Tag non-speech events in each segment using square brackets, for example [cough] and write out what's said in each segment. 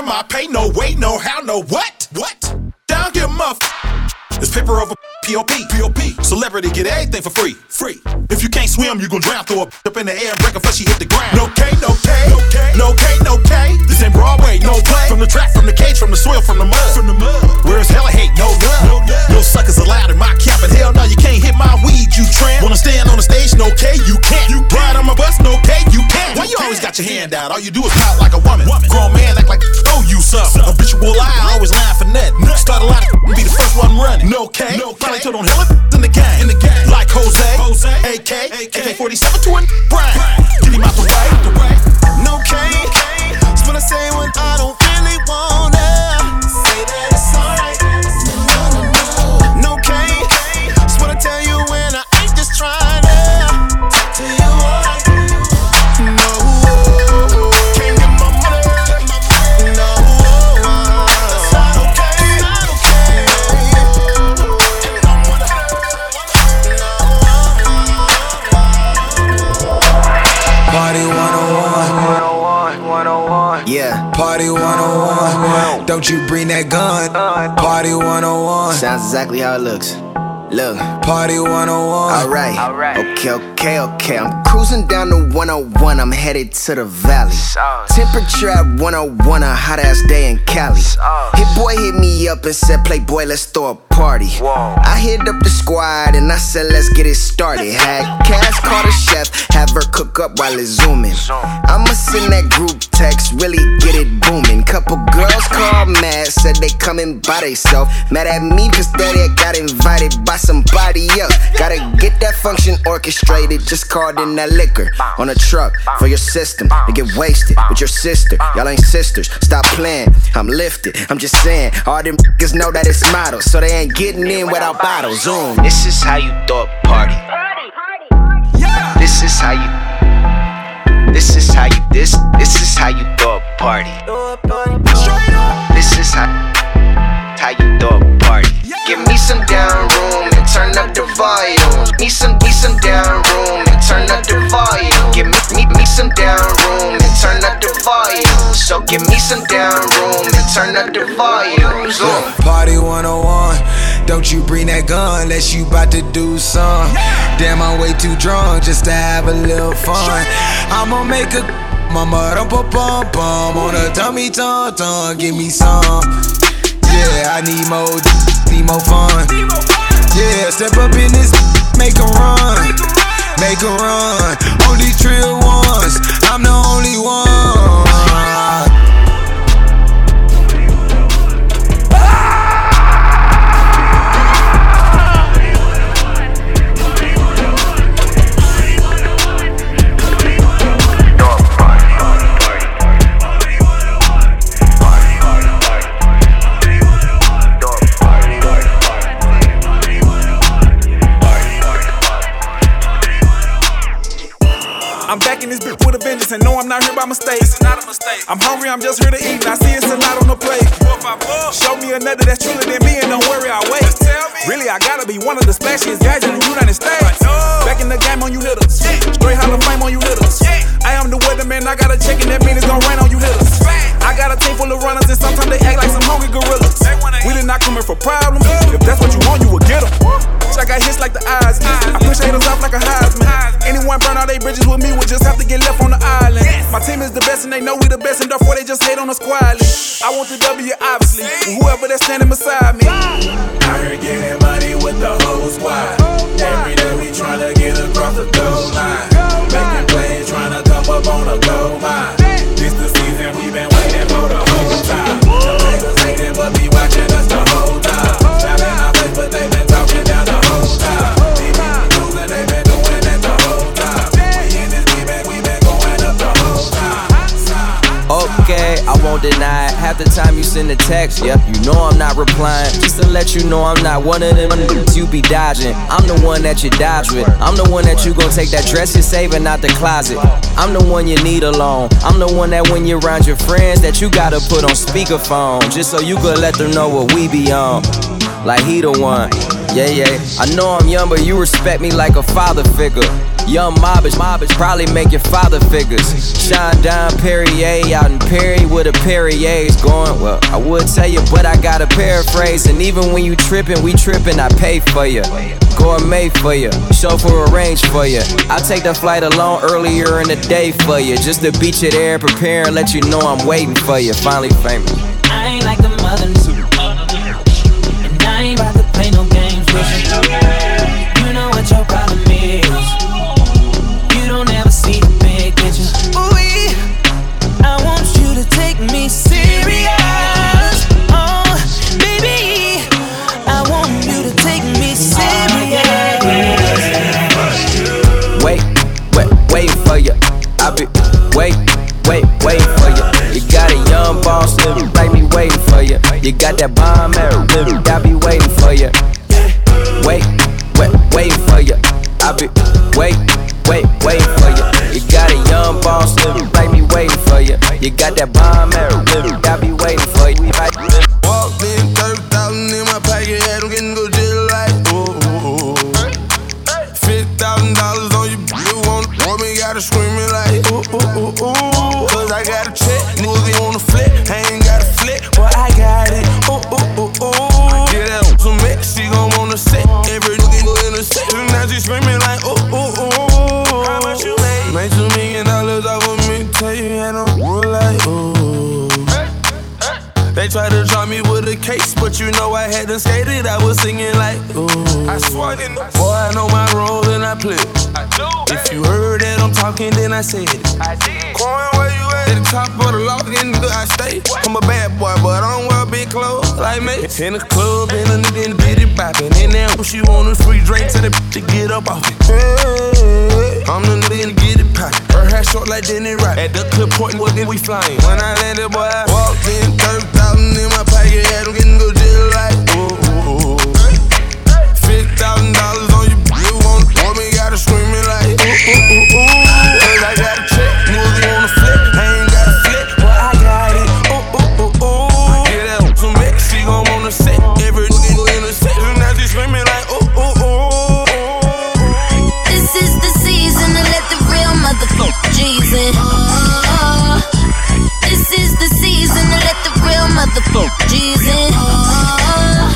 of my pay. No way, no how, no what? What? Down here, muff. It's paper over POP. POP. Celebrity get everything for free. Free. If you can't swim, you gon' drown. Throw a up in the air and break her before she hit the ground. No K, no K, no K, no K, no K. This ain't Broadway, no play. From the track, from the cage, from the soil, from the mud. From the mud. Where's hella hate, got your hand out? All you do is pout like a woman. Grown man act like oh you suck. Habitual lie, always lying for net. Start a lot of be the first one running. No K, no K. Probably told on hella in the game, in the game. Like Jose, Jose, AK, AK 47 to a Brian. Get him out the way. No K, I say Don't you bring that gun. Party 101. sounds exactly how it looks. Look, Party 101. alright. Okay, okay, okay. I'm cruising down the 101. I'm headed to the valley. Temperature at 101, a hot ass day in Cali. Hit-Boy hit me up and said, Playboy, let's throw a party. I hit up the squad and I said, let's get it started. Had Cass call the chef, have her cook up while it's zooming. I'ma send that group text, really get it booming. Couple girls called mad, said they coming by theyself. Mad at me cause daddy got invited by somebody else. Gotta get that function orchestrated, just called in that liquor on a truck for your system to get wasted with your sister. Y'all ain't sisters, stop playing. I'm lifted, I'm just saying. All them [laughs] niggas know that it's models, so they ain't getting in without bottles. Zoom. This is how you throw a party. This is how you. This is how you. This this is how you throw a party. This is how how you throw a party. Give me some down room and turn up the volume. Me some me some down room and turn up the volume. Give me me, me some down room and turn up the volume. So give me some down room and turn up the volume. Zoom. Party 101. Don't you bring that gun unless you bout to do some. Damn, I'm way too drunk just to have a little fun. I'ma make a mama rum pum pum pum on a tummy tum tum. Give me some. Yeah, I need more, need more fun. Yeah, step up in this, make a run, make a run. Only trill ones, I'm the only one. Bitch with a vengeance and no, I'm not here by mistake. It's not a mistake. I'm hungry, I'm just here to eat. And I see it's a lot on the plate. Show me another that's truer than me, and don't worry, I'll wait. Really, I gotta be one of the splashiest guys in the United States. Back in the game on you hitters. Straight Hall of Fame on you hitters. I am the weatherman, I got a check, and that mean it's gonna rain on you hitters. I got a team full of runners, and sometimes they act like some hungry gorillas. We did not come here for problems. If that's what you want, you will get them. I got hits like the eyes. I push haters off like a Heisman. Anyone burn all they bridges with me would just have to get left on the island. My team is the best and they know we the best, and therefore they just hate on us quietly. I want the W, obviously. with Whoever that's standing beside me. Out here getting money with the whole squad. Every day we tryna get across the goal line. Making plays, tryna come up on a gold mine. This the season we been waiting for the whole time. The niggas hating, but be watching won't deny it. Half the time you send a text, yep, you know I'm not replying. Just to let you know I'm not one of them you be dodging. I'm the one that you dodge with. I'm the one that you gon' take that dress you're saving out the closet. I'm the one you need alone. I'm the one that when you're around your friends that you gotta put on speakerphone. Just so you could let them know what we be on. Like he the one. Yeah, yeah. I know I'm young, but you respect me like a father figure. Young mobbish, mobbish, probably make your father figures. Shine down Perrier out in Perry with a Perrier's going. Well, I would tell you, but I gotta paraphrase. And even when you trippin', we trippin', I pay for you. Gourmet for you, chauffeur arrange for you. I'll take the flight alone earlier in the day for you. Just to beat you there, prepare and let you know I'm waiting for you. Finally famous. I ain't like the mothers. And I ain't about to with you. Know what your problem is. You don't ever see the big picture. Ooh, I want you to take me serious. Oh, baby, I want you to take me serious. Wait, wait, wait for you. I be wait, wait, wait for you. You got a young boss living, like me waiting for you. You got that bomb arrow living, I be short like Denny Rock. At the clip point, what then we flying. When I landed, boy, I walked in, 30,000 in my pocket, had them getting go jail like, ooh, ooh, ooh. $50,000 on you, you want, want me, gotta screaming like, ooh, ooh, ooh, ooh. G's in. Oh,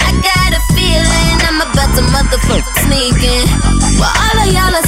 I got a feeling I'm about to motherfucker sneak in. While all of y'all are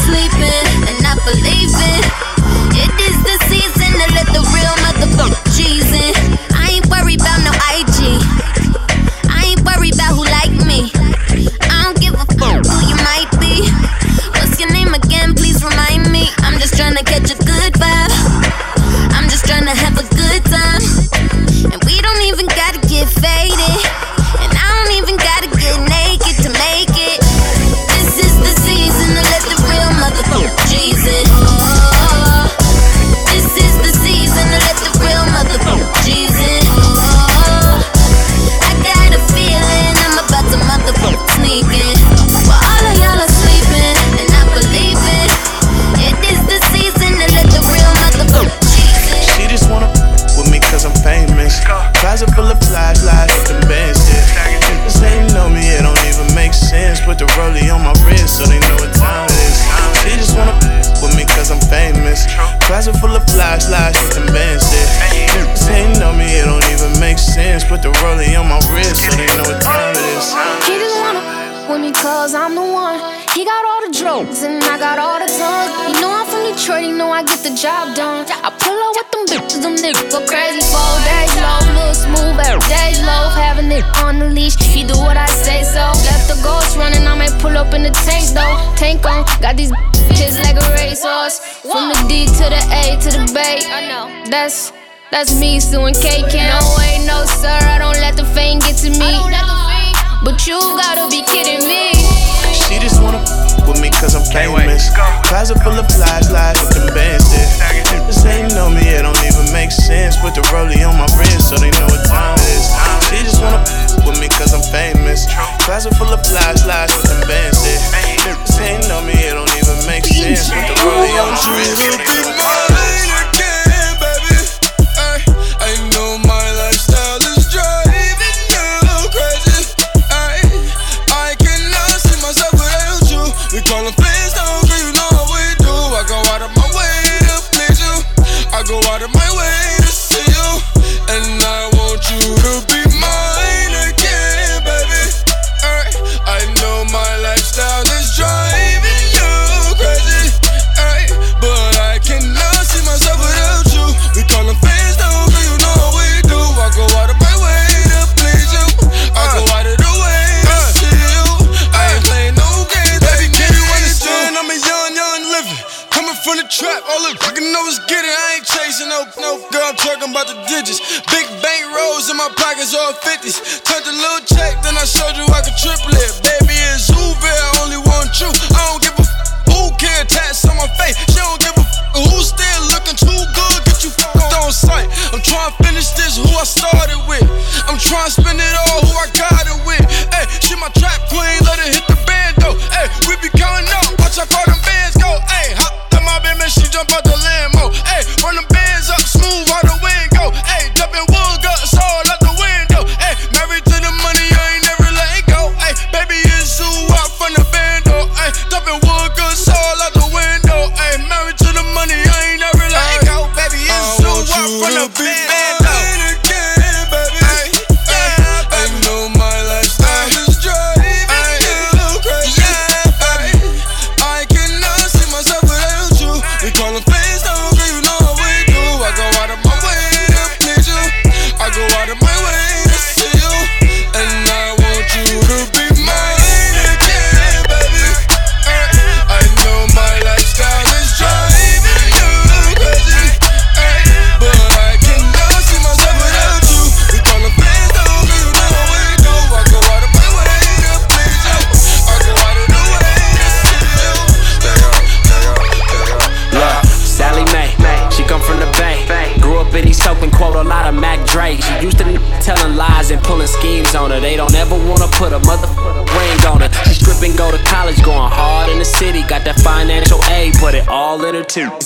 tank though. Tank on, got these bitches like a racehorse. From the D to the A to the Bay. I know. That's that's me suing K No way, no sir, I don't let the fame get to me. But you gotta be kidding me. She just wanna with me cause I'm famous. Closet full of flashlights with them bands, yeah. Niggas ain't know me, it don't even make sense. Put the rollie on my wrist so they know what time it is. She just wanna with me cause I'm famous. Closet full of flashlights with them bands, yeah. Niggas ain't know me, it don't even make sense. Put the rollie on my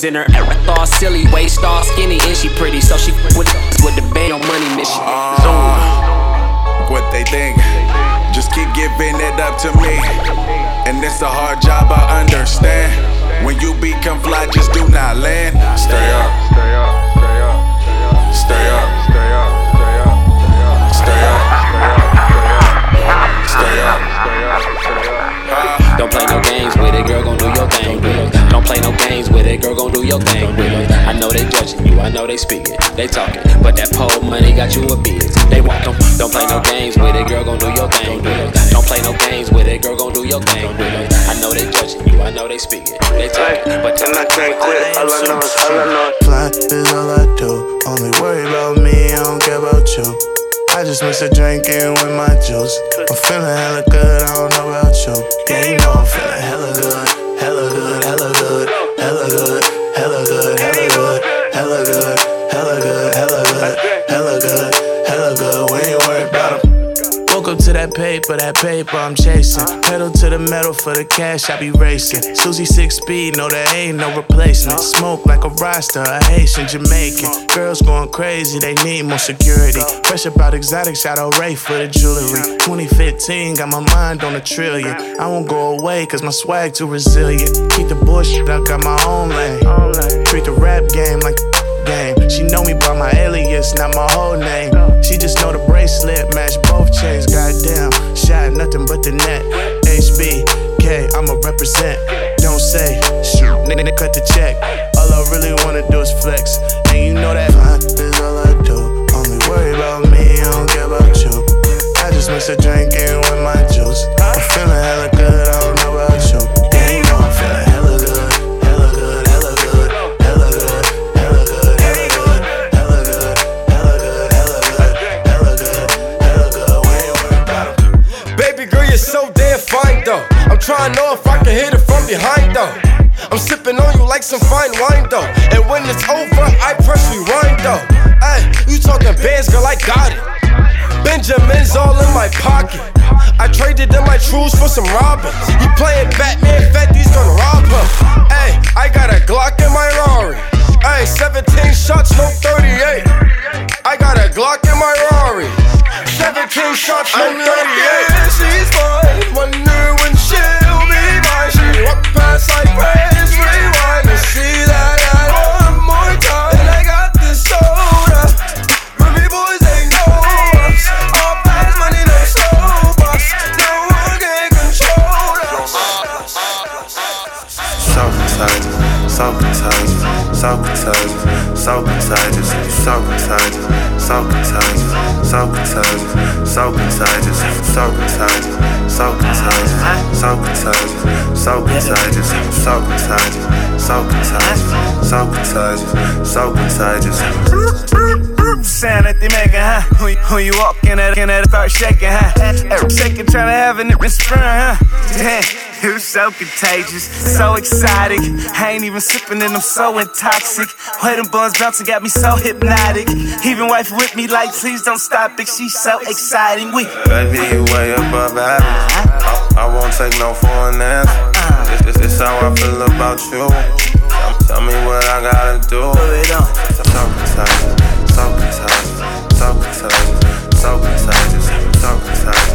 in her you a biz. They want them. Don't play no games with it, girl, gon' do your thing. Don't play no games with it, girl, gon' do your thing. I know they judging you, I know they speaking, they talking, but that I can't quit. All I know is, all I know is fly is all I do. Only worry about me, I don't care about you. I just mix a drink in with my juice. I'm feeling hella good, I don't know about you. Yeah, you know I'm feeling hella good, that paper, that paper I'm chasing. Pedal to the metal for the cash, I be racing. Susie six speed, no, there ain't no replacement. Smoke like a roster, a Haitian, Jamaican. Girls going crazy, they need more security. Fresh about exotic, shout out Ray for the jewelry. 2015, got my mind on a trillion. I won't go away, cause my swag too resilient. Keep the bullshit, I got my own lane. Treat the rap game like game. She know me by my alias, not my whole name. She just know the bracelet match both chains. Goddamn, shot nothing but the net. HBK, I'ma represent. Don't say shoot, nigga, cut the check. All I really wanna do is flex, and you know that fine is all I do. Only worry about me, I don't care about you. I just mix a drink in with my juice. I'm feeling hella good, I like some fine wine though. And when it's over, I press rewind though. Hey, you talking bands, girl, I got it. Benjamin's all in my pocket. I traded in my trues for some robins. He playing Batman, Fetty's gonna rob him. Hey, I got a Glock in my Rari. Hey, 17 shots, no 38. I got a Glock in my Rari. 17 shots, no 38. So contagious. Sound that they making, huh? When, when you walk in at, in at start shaking, huh? Every second trying to have an spring, huh? Damn, it was so contagious, so exciting. I ain't even sipping and I'm so intoxic. Way them buns bouncing got me so hypnotic. Even wife with me like, please don't stop it. She's so exciting. We Baby, you way above average. I, I won't take no for an answer. Uh-uh. This, this, this how I feel about you. Tell me what I gotta do. Put it on. So precise.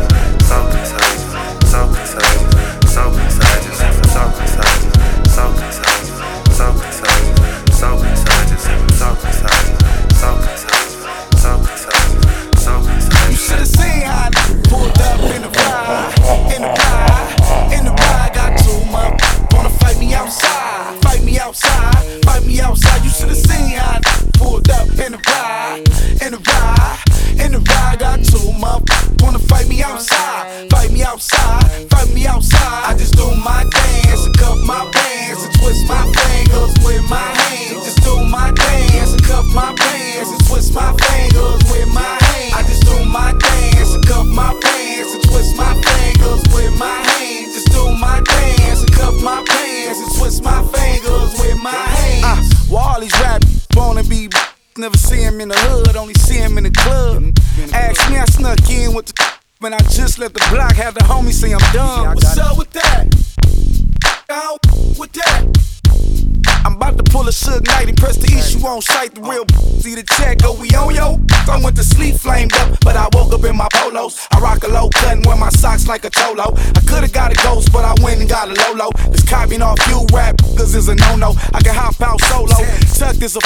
Just left the block, have the homie say I'm done. What's up with that? Out with that? I'm about to pull a Suge Knight and press the issue on sight. The real see the check, go we on yo. I went to sleep flamed up, but I woke up in my polos. I rock a low cut and wear my socks like a cholo. I could've got a ghost, but I went and got a Lolo. This copying off you rap, cause is a no no. I can hop out solo. Tuck is a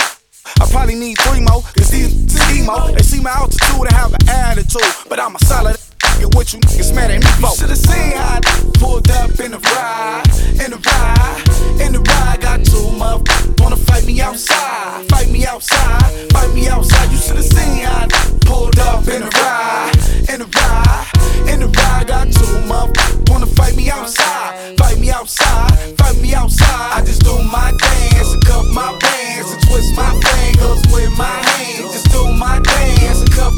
I probably need three more, cause these emo. They see my altitude and have an attitude, but I'm a solid Get what you niggas mad at me for. Should've seen how I pulled up in the ride, in the ride, in the ride. Got two motherfuckers wanna fight me outside, fight me outside, fight me outside. You should've seen how I pulled up in the ride, in the ride, in the ride. Got two motherfuckers wanna fight me outside, fight me outside, fight me outside. I just do my dance cup my bands and twist my fingers with my hands.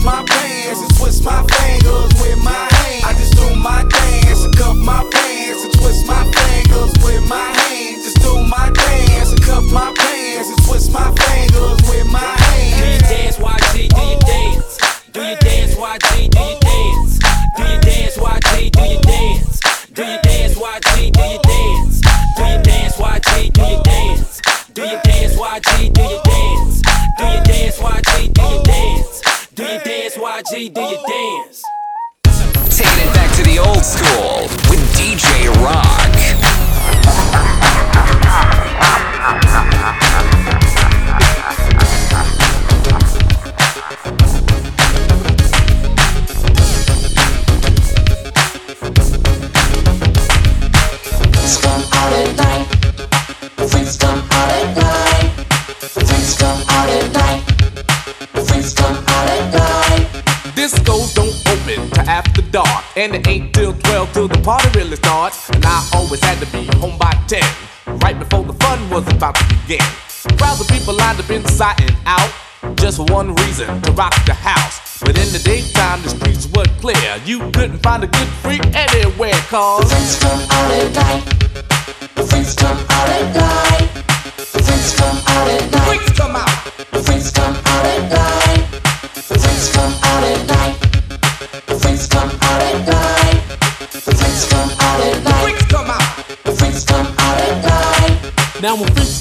My dance and twist my fingers with my hands. I just do my dance and cup my pants and twist my fingers with my hands. Just do my dance and cup my pants and twist my fingers with my hands. Do your dance, YG, do your dance. Do your dance, YG, do your dance. Do your dance, YG, do your dance. Do your dance, YG, do your dance. Do your dance, YG, do your dance. Do your dance, YG, do your dance. Do your dance, YG, do your dance. Do your dance, YG, do your dance. Taking it back to the old school with DJ Rock. Inside and out, just for one reason to rock the house. But in the daytime, the streets were clear. You couldn't find a good freak anywhere, cause. Freaks come out at night. The freaks come out at night. Freaks come out at night. Freaks come out. Freaks come out at night. Freaks come out at night. The freaks come out at night. Freaks come out at night. Freaks come out. Freaks come out at night. Now when freaks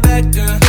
Bad girl,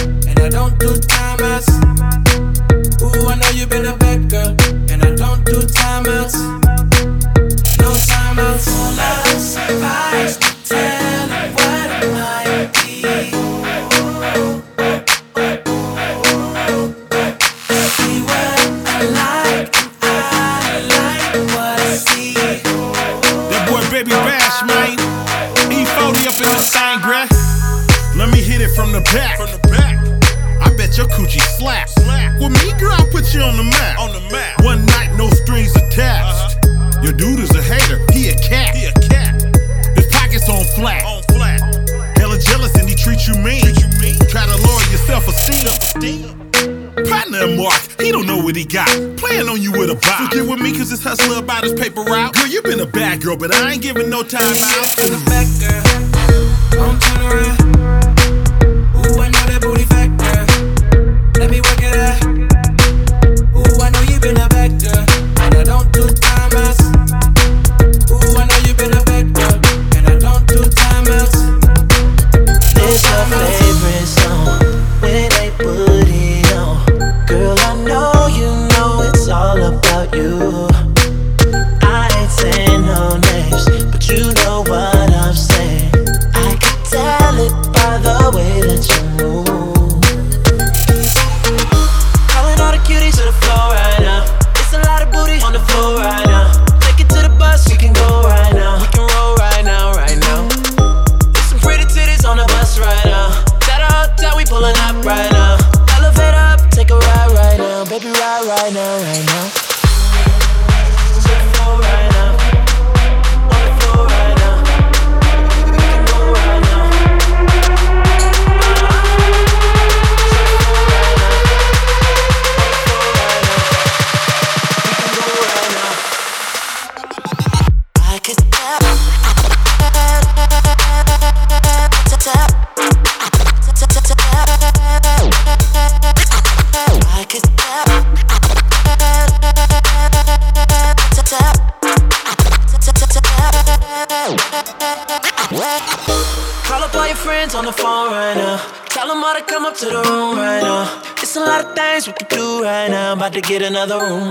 another room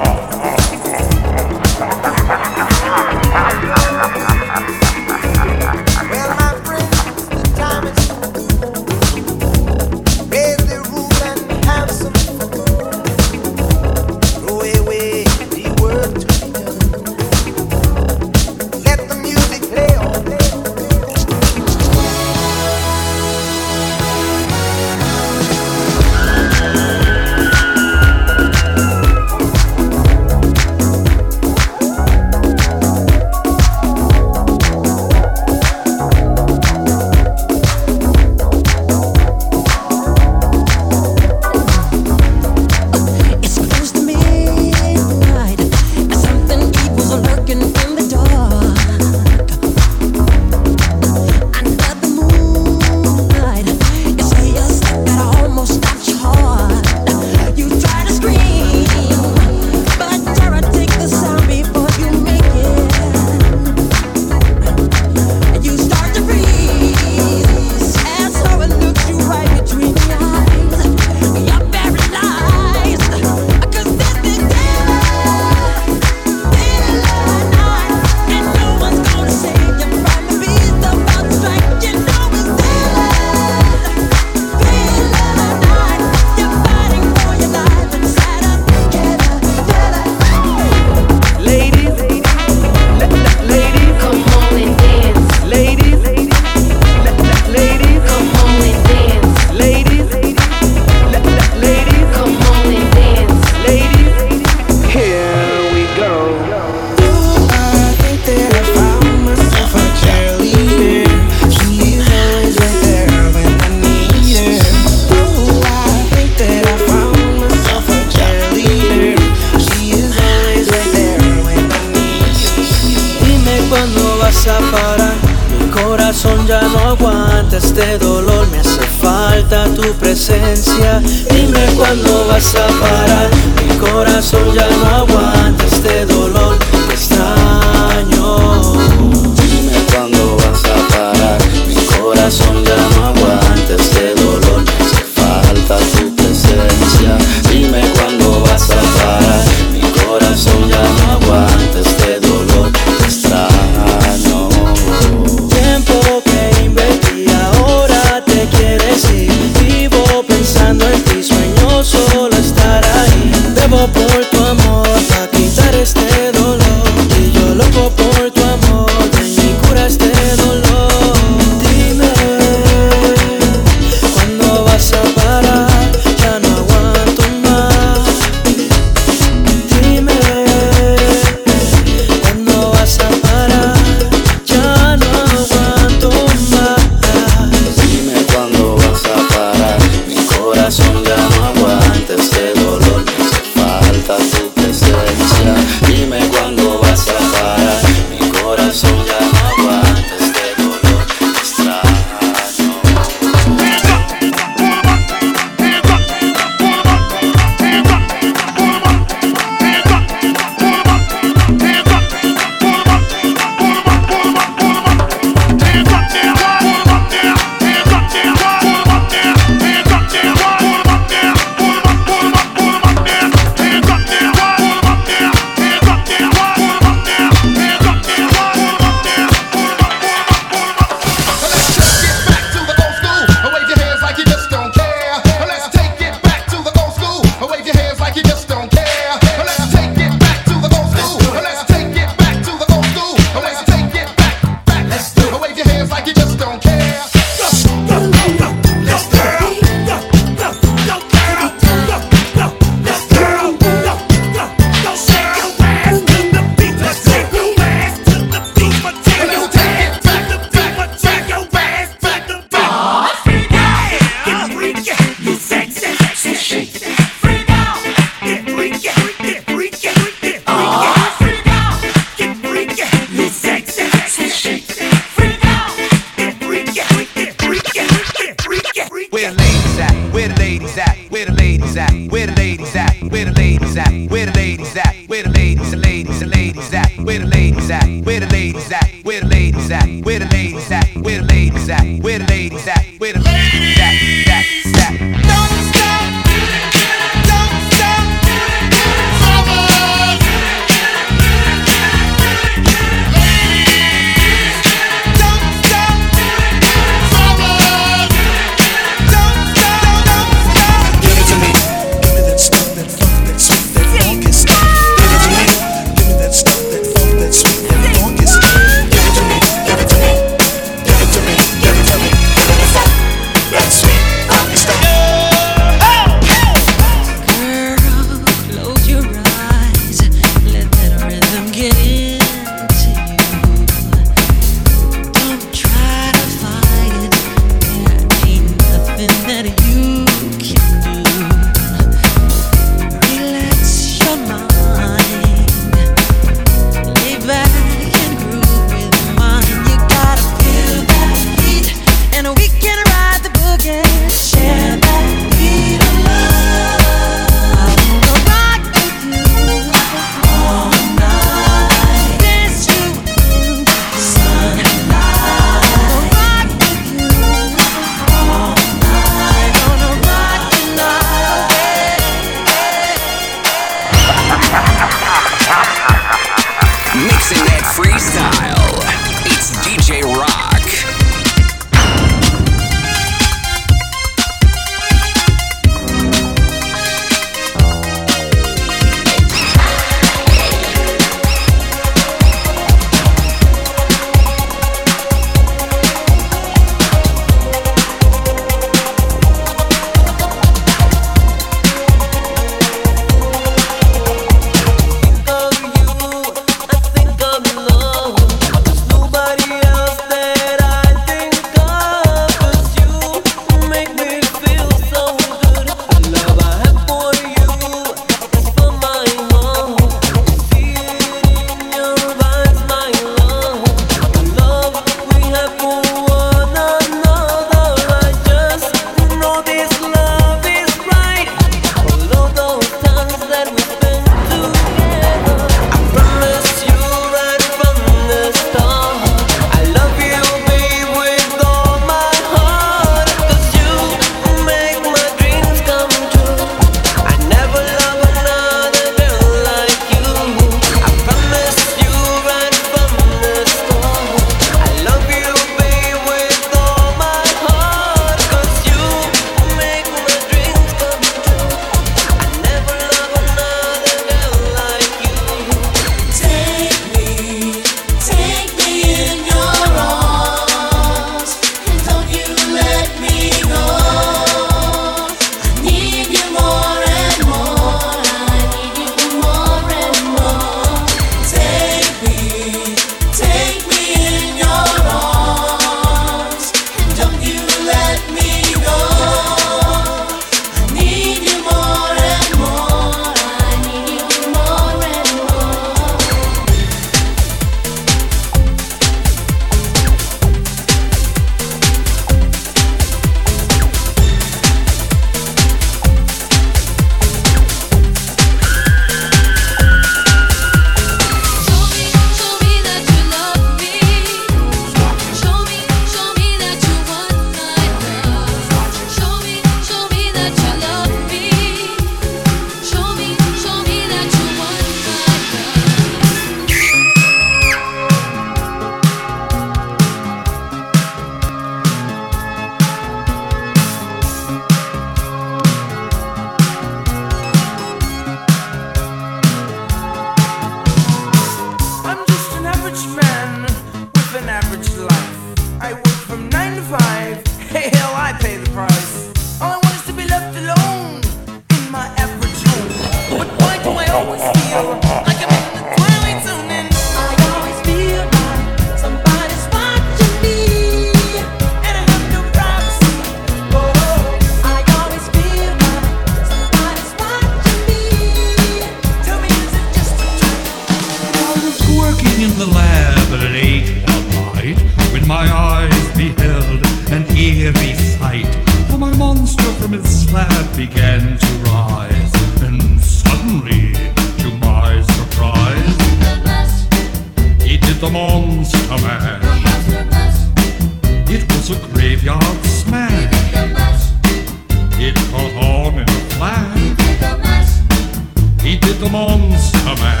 monster mash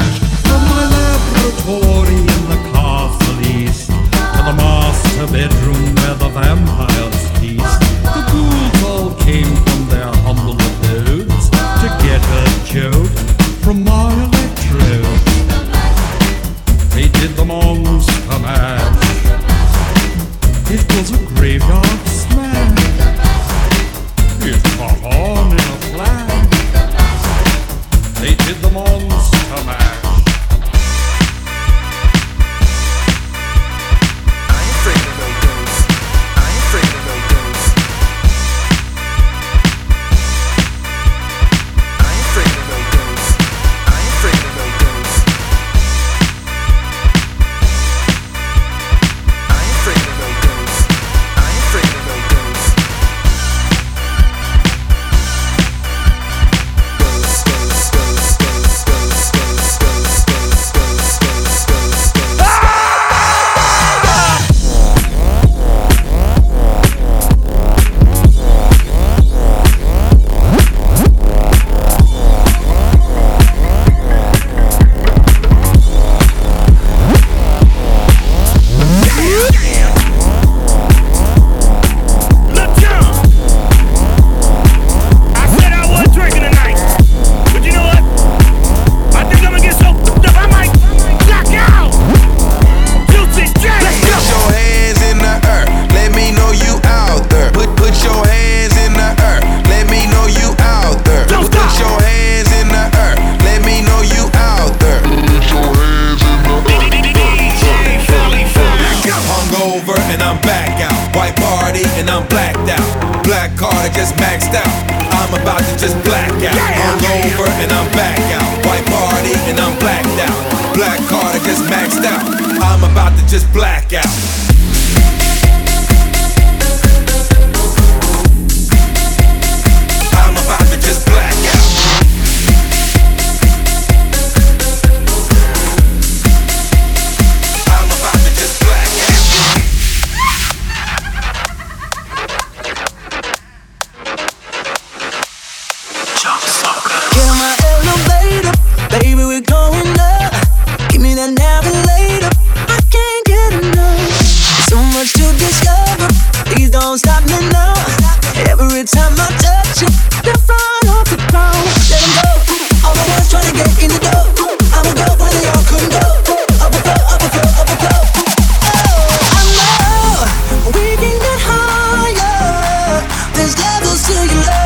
to your love,